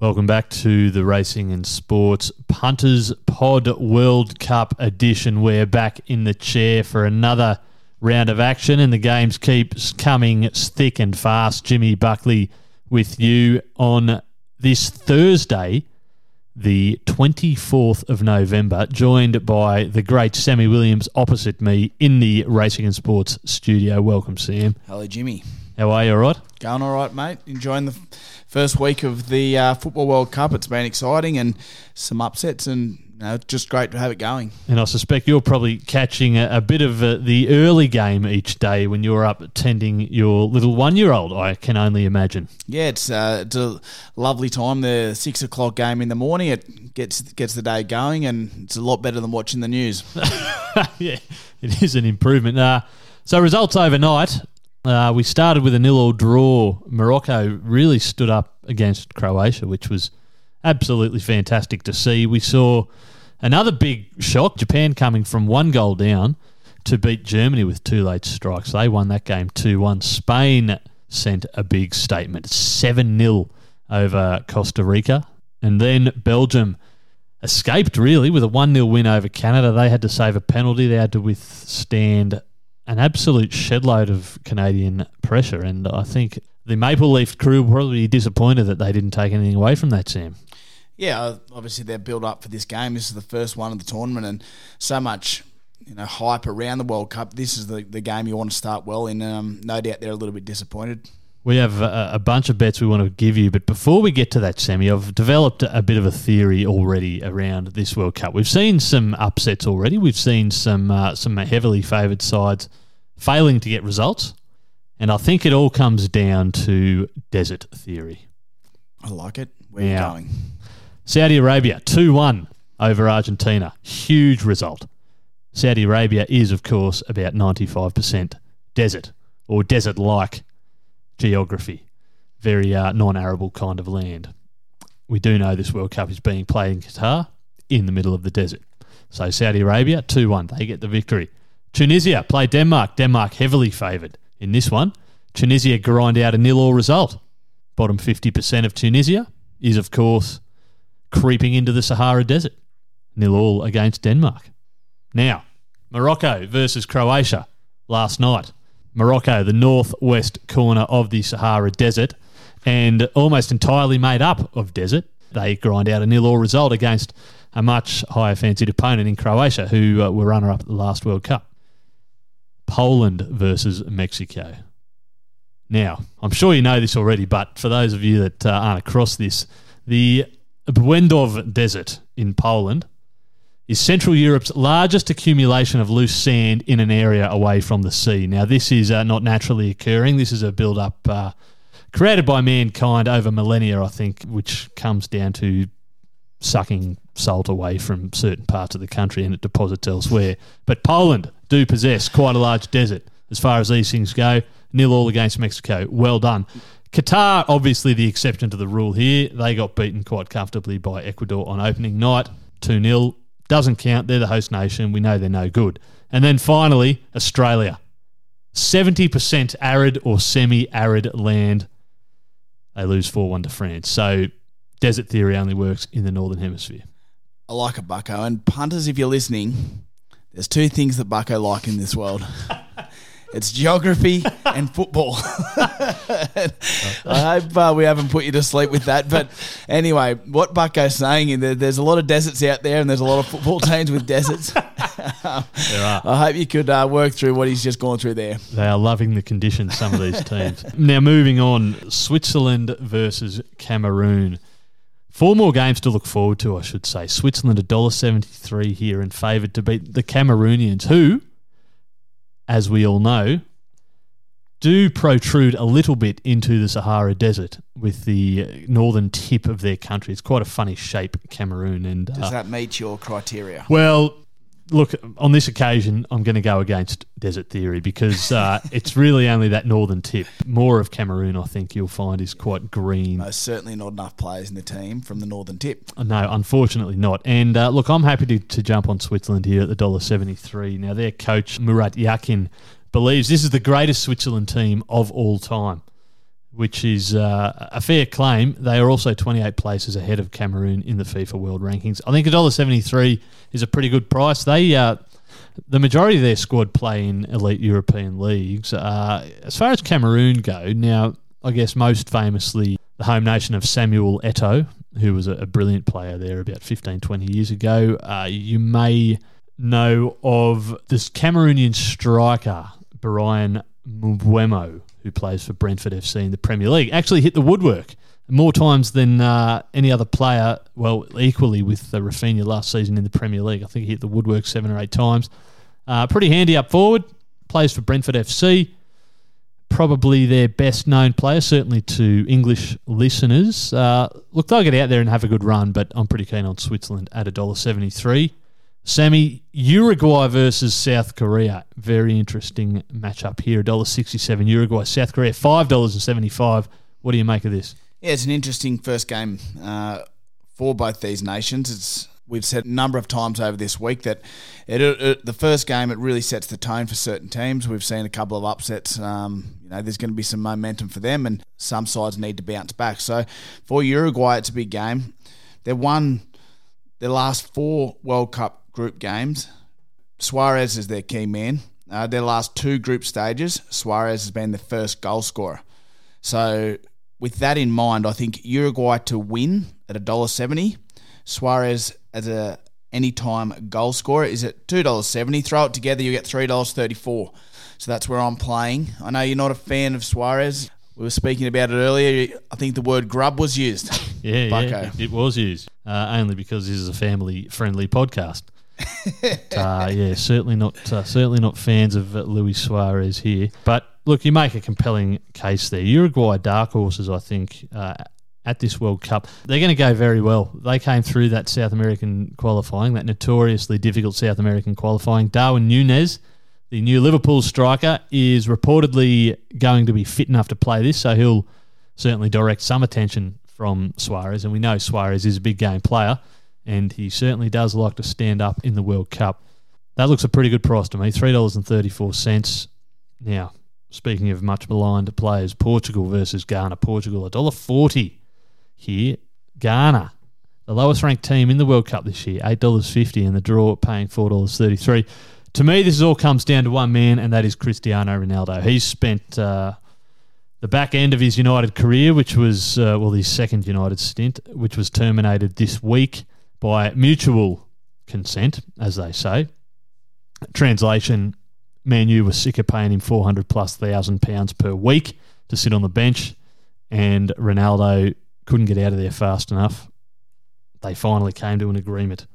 Welcome back to the Racing and Sports Punters Pod World Cup edition. We're back in the chair for another round of action, and the games keeps coming thick and fast. Jimmy Buckley with you on this Thursday, the 24th of November, joined by the great Sammy Williams opposite me in the Racing and Sports studio. Welcome, Sam. Hello, Jimmy. How are you? All right? Going all right, mate. Enjoying the first week of the uh, Football World Cup. It's been exciting and some upsets, and you know, just great to have it going. And I suspect you're probably catching a, a bit of uh, the early game each day when you're up tending your little one year old, I can only imagine. Yeah, it's, uh, it's a lovely time. The six o'clock game in the morning, it gets gets the day going, and it's a lot better than watching the news. yeah, it is an improvement. Uh, so, results overnight. Uh, we started with a nil-all draw. Morocco really stood up against Croatia, which was absolutely fantastic to see. We saw another big shock: Japan coming from one goal down to beat Germany with two late strikes. They won that game two-one. Spain sent a big statement, seven 0 over Costa Rica, and then Belgium escaped really with a 1 0 win over Canada. They had to save a penalty. They had to withstand an absolute shedload of Canadian pressure. And I think the Maple Leaf crew were probably be disappointed that they didn't take anything away from that, Sam. Yeah, obviously they're built up for this game. This is the first one of the tournament, and so much you know hype around the World Cup. This is the, the game you want to start well in. Um, no doubt they're a little bit disappointed. We have a, a, bunch of bets we want to give you, but before we get to that, Sammy, I've developed a bit of a theory already around this World Cup. We've seen some upsets already. We've seen some uh, some heavily favoured sides failing to get results, and I think it all comes down to desert theory. I like it. Where are you going? Saudi Arabia two one over Argentina, huge result. Saudi Arabia is, of course, about ninety five percent desert or desert like geography, very uh, non arable kind of land. We do know this World Cup is being played in Qatar in the middle of the desert. So Saudi Arabia, 2 1, they get the victory. Tunisia play Denmark. Denmark heavily favoured in this one. Tunisia grind out a nil-all result. Bottom 50% of Tunisia is, of course, creeping into the Sahara Desert. Nil-all against Denmark. Now, Morocco versus Croatia last night. Morocco, the northwest corner of the Sahara Desert, and almost entirely made up of desert. They grind out a nil-all result against a much higher fancied opponent in Croatia, who uh, were runner-up at the last World Cup. Poland versus Mexico. Now, I'm sure you know this already, but for those of you that uh, aren't across this, the Błędów Desert in Poland is Central Europe's largest accumulation of loose sand in an area away from the sea. Now, this is uh, not naturally occurring. This is a build-up uh, created by mankind over millennia, I think, which comes down to sucking salt away from certain parts of the country and it deposits elsewhere. But Poland do possess quite a large desert as far as these things go. Nil all against Mexico. Well done. Qatar, obviously the exception to the rule here. They got beaten quite comfortably by Ecuador on opening night, 2 0. Doesn't count. They're the host nation. We know they're no good. And then finally, Australia. 70% arid or semi arid land. They lose 4 1 to France. So desert theory only works in the Northern Hemisphere. I like a bucko. And punters, if you're listening, there's two things that bucko like in this world. It's geography and football. I hope uh, we haven't put you to sleep with that. But anyway, what Bucko's saying is there's a lot of deserts out there and there's a lot of football teams with deserts. there are. I hope you could uh, work through what he's just gone through there. They are loving the conditions, some of these teams. now, moving on Switzerland versus Cameroon. Four more games to look forward to, I should say. Switzerland $1.73 here and favoured to beat the Cameroonians, who as we all know, do protrude a little bit into the Sahara Desert with the northern tip of their country. It's quite a funny shape, Cameroon. And does uh, that meet your criteria? Well, look, on this occasion, I'm going to go against desert theory because uh, it's really only that northern tip. More of Cameroon, I think you'll find, is quite green. Most certainly not enough players in the team from the northern tip. Uh, no, unfortunately not. And uh, look, I'm happy to, to jump on Switzerland here at the dollar seventy three. Now, their coach Murat Yakin believes this is the greatest Switzerland team of all time. Which is uh, a fair claim. They are also 28 places ahead of Cameroon in the FIFA World Rankings. I think $1.73 is a pretty good price. They uh, the majority of their squad play in elite European leagues. Uh, as far as Cameroon go, now I guess most famously the home nation of Samuel Eto'o, who was a, a brilliant player there about 15, 20 years ago. Uh, you may know of this Cameroonian striker, Bryan Mbeumo, who plays for Brentford FC in the Premier League. Actually hit the woodwork more times than uh, any other player. Well, equally with uh, Raphinha last season in the Premier League. I think he hit the woodwork seven or eight times. Uh, pretty handy up forward. Plays for Brentford FC. Probably their best known player, certainly to English listeners. Uh, look, they'll get out there and have a good run, but I'm pretty keen on Switzerland at $1.73. Sammy, Uruguay versus South Korea. Very interesting matchup here. $1.67 Uruguay, South Korea, $5.75. What do you make of this? Yeah, it's an interesting first game uh, for both these nations. It's we've said a number of times over this week that it, it, the first game it really sets the tone for certain teams. We've seen a couple of upsets. Um, you know, there's going to be some momentum for them, and some sides need to bounce back. So for Uruguay, it's a big game. They won their last four World Cup group games. Suarez is their key man. Uh, their last two group stages, Suarez has been the first goal scorer. So with that in mind, I think Uruguay to win at a dollar seventy. Suarez as a anytime goal scorer is at two dollars seventy. Throw it together, you get three dollars thirty four. So that's where I'm playing. I know you're not a fan of Suarez. We were speaking about it earlier. I think the word grub was used. Yeah, yeah it was used. Uh, only because this is a family friendly podcast. But, uh, yeah, certainly not. Uh, certainly not fans of uh, Luis Suarez here. But look, you make a compelling case there. Uruguay dark horses, I think, uh, at this World Cup. They're going to go very well. They came through that South American qualifying, that notoriously difficult South American qualifying. Darwin Nunez, the new Liverpool striker, is reportedly going to be fit enough to play this, so he'll certainly direct some attention from Suarez. And we know Suarez is a big game player, and he certainly does like to stand up in the World Cup. That looks a pretty good price to me, $3.34. Now, speaking of much maligned players, Portugal versus Ghana. Portugal, $1.40 here. Ghana, the lowest ranked team in the World Cup this year, $8.50, and the draw paying $4.33. To me, this all comes down to one man, and that is Cristiano Ronaldo. He's spent uh, the back end of his United career, which was, uh, well, his second United stint, which was terminated this week by mutual consent, as they say. Translation Man U was sick of paying him 400 plus thousand pounds per week to sit on the bench, and Ronaldo couldn't get out of there fast enough. They finally came to an agreement.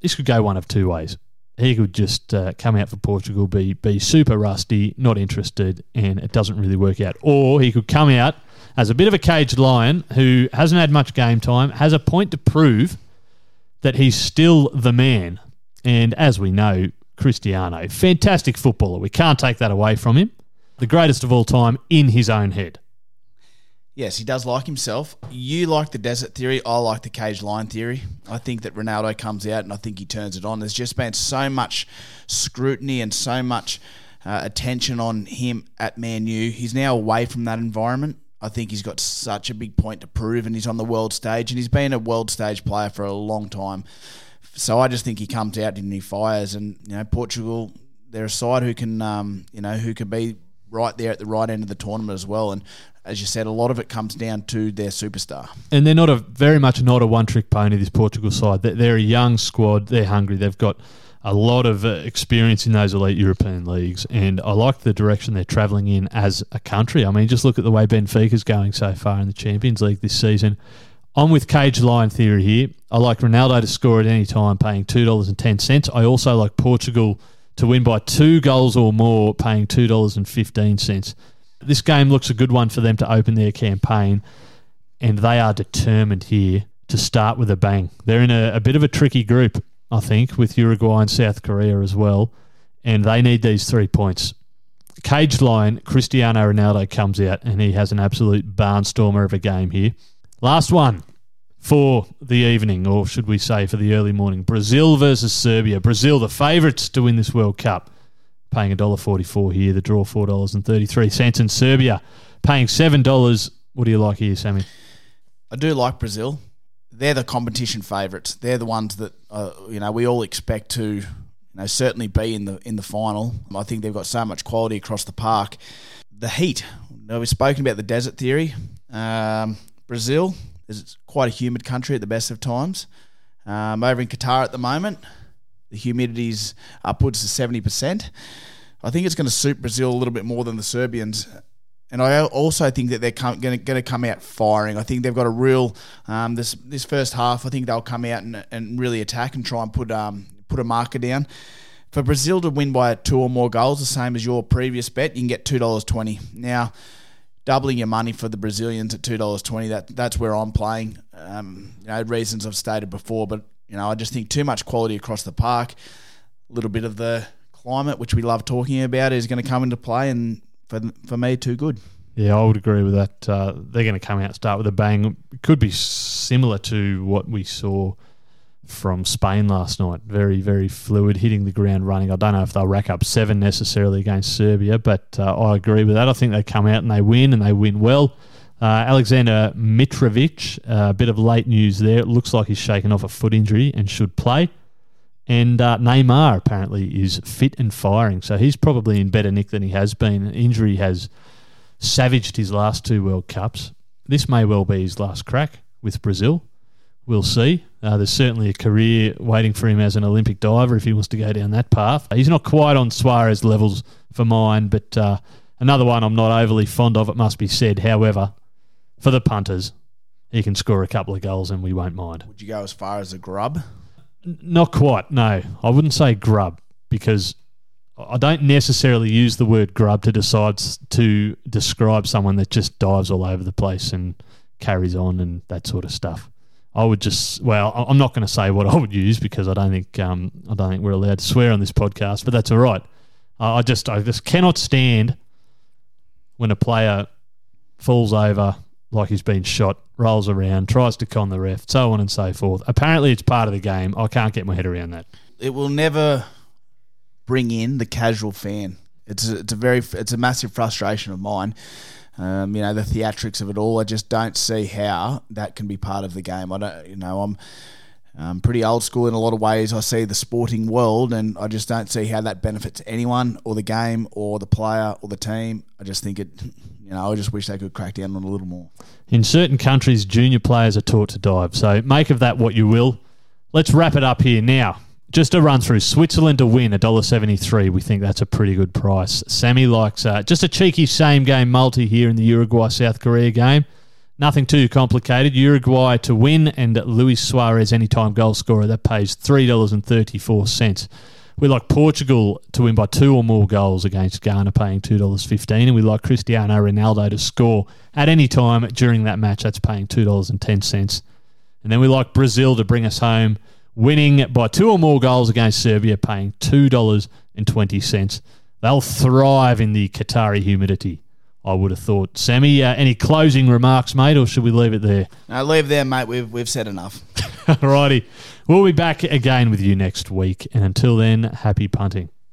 This could go one of two ways. He could just uh, come out for Portugal, be be super rusty, not interested, and it doesn't really work out. Or he could come out as a bit of a caged lion who hasn't had much game time, has a point to prove that he's still the man. And as we know, Cristiano, fantastic footballer. We can't take that away from him. The greatest of all time in his own head. Yes, he does like himself. You like the desert theory. I like the cage line theory. I think that Ronaldo comes out and I think he turns it on. There's just been so much scrutiny and so much uh, attention on him at Man U. He's now away from that environment. I think he's got such a big point to prove, and he's on the world stage, and he's been a world stage player for a long time. So I just think he comes out and he fires, and you know Portugal, they're a side who can, um, you know, who can be right there at the right end of the tournament as well. And as you said, a lot of it comes down to their superstar. And they're not a very much not a one trick pony. This Portugal side, they're a young squad. They're hungry. They've got a lot of uh, experience in those elite European leagues, and I like the direction they're travelling in as a country. I mean, just look at the way Benfica's going so far in the Champions League this season. I'm with cage line theory here. I like Ronaldo to score at any time, paying two dollars and ten cents. I also like Portugal to win by two goals or more, paying two dollars and fifteen cents. This game looks a good one for them to open their campaign, and they are determined here to start with a bang. They're in a, a bit of a tricky group, I think, with Uruguay and South Korea as well, and they need these three points. Cage line, Cristiano Ronaldo comes out, and he has an absolute barnstormer of a game here. Last one for the evening, or should we say for the early morning. Brazil versus Serbia. Brazil, the favourites to win this World Cup paying $1.44 here, the draw $4.33. And Serbia paying $7 What do you like here, Sammy? I do like Brazil. They're the competition favourites. They're the ones that uh, you know we all expect to, you know, certainly be in the in the final. I think they've got so much quality across the park. The heat. Now, we've spoken about the desert theory. Um, Brazil is quite a humid country at the best of times. Um, over in Qatar at the moment, the humidity's upwards to seventy percent. I think it's going to suit Brazil a little bit more than the Serbians. And I also think that they're going to, come out firing. I think they've got a real um, this this first half. I think they'll come out and, and really attack and try and put um, put a marker down. For Brazil to win by two or more goals, the same as your previous bet, you can get two dollars twenty. Now, doubling your money for the Brazilians at two dollars twenty. That that's where I'm playing. Um, you know, reasons I've stated before, but you know, I just think too much quality across the park. A little bit of the climate, which we love talking about, is going to come into play, and for for me, too good. Yeah, I would agree with that. Uh, they're going to come out start with a bang. It could be similar to what we saw from Spain last night. Very, very fluid, hitting the ground running. I don't know if they'll rack up seven necessarily against Serbia, but uh, I agree with that. I think they come out and they win, and they win well. Uh, Alexander Mitrovic, uh, a bit of late news there. It looks like he's shaken off a foot injury and should play. And uh, Neymar apparently is fit and firing, so he's probably in better nick than he has been. Injury has savaged his last two World Cups. This may well be his last crack with Brazil. We'll see. Uh, there's certainly a career waiting for him as an Olympic diver if he wants to go down that path. He's not quite on Suarez levels for mine, but uh, another one I'm not overly fond of, it must be said. However, for the punters, he can score a couple of goals and we won't mind. Would you go as far as a grub? Not quite, no. I wouldn't say grub because I don't necessarily use the word grub to decide to describe someone that just dives all over the place and carries on and that sort of stuff. I would just well, I'm not going to say what I would use because I don't think um, I don't think we're allowed to swear on this podcast, but that's all right. I just I just cannot stand when a player falls over like he's been shot, rolls around, tries to con the ref, so on and so forth. Apparently, it's part of the game. I can't get my head around that. It will never bring in the casual fan. It's a, it's a very it's a massive frustration of mine. Um, you know the theatrics of it all. I just don't see how that can be part of the game. I don't. You know I'm. I'm pretty old school in a lot of ways. I see the sporting world, and I just don't see how that benefits anyone, or the game, or the player, or the team. I just think it. You know, I just wish they could crack down on a little more. In certain countries, junior players are taught to dive. So make of that what you will. Let's wrap it up here now. Just a run through Switzerland to win $1.73. We think that's a pretty good price. Sammy likes uh, just a cheeky same game multi here in the Uruguay South Korea game. Nothing too complicated. Uruguay to win and Luis Suarez anytime goal scorer. That pays $3.34. We like Portugal to win by two or more goals against Ghana, paying $2.15. And we like Cristiano Ronaldo to score at any time during that match. That's paying $2.10. And then we like Brazil to bring us home winning by two or more goals against Serbia, paying $2.20. They'll thrive in the Qatari humidity, I would have thought. Sammy, uh, any closing remarks, mate, or should we leave it there? No, leave there, mate. We've, we've said enough. Alrighty. We'll be back again with you next week. And until then, happy punting.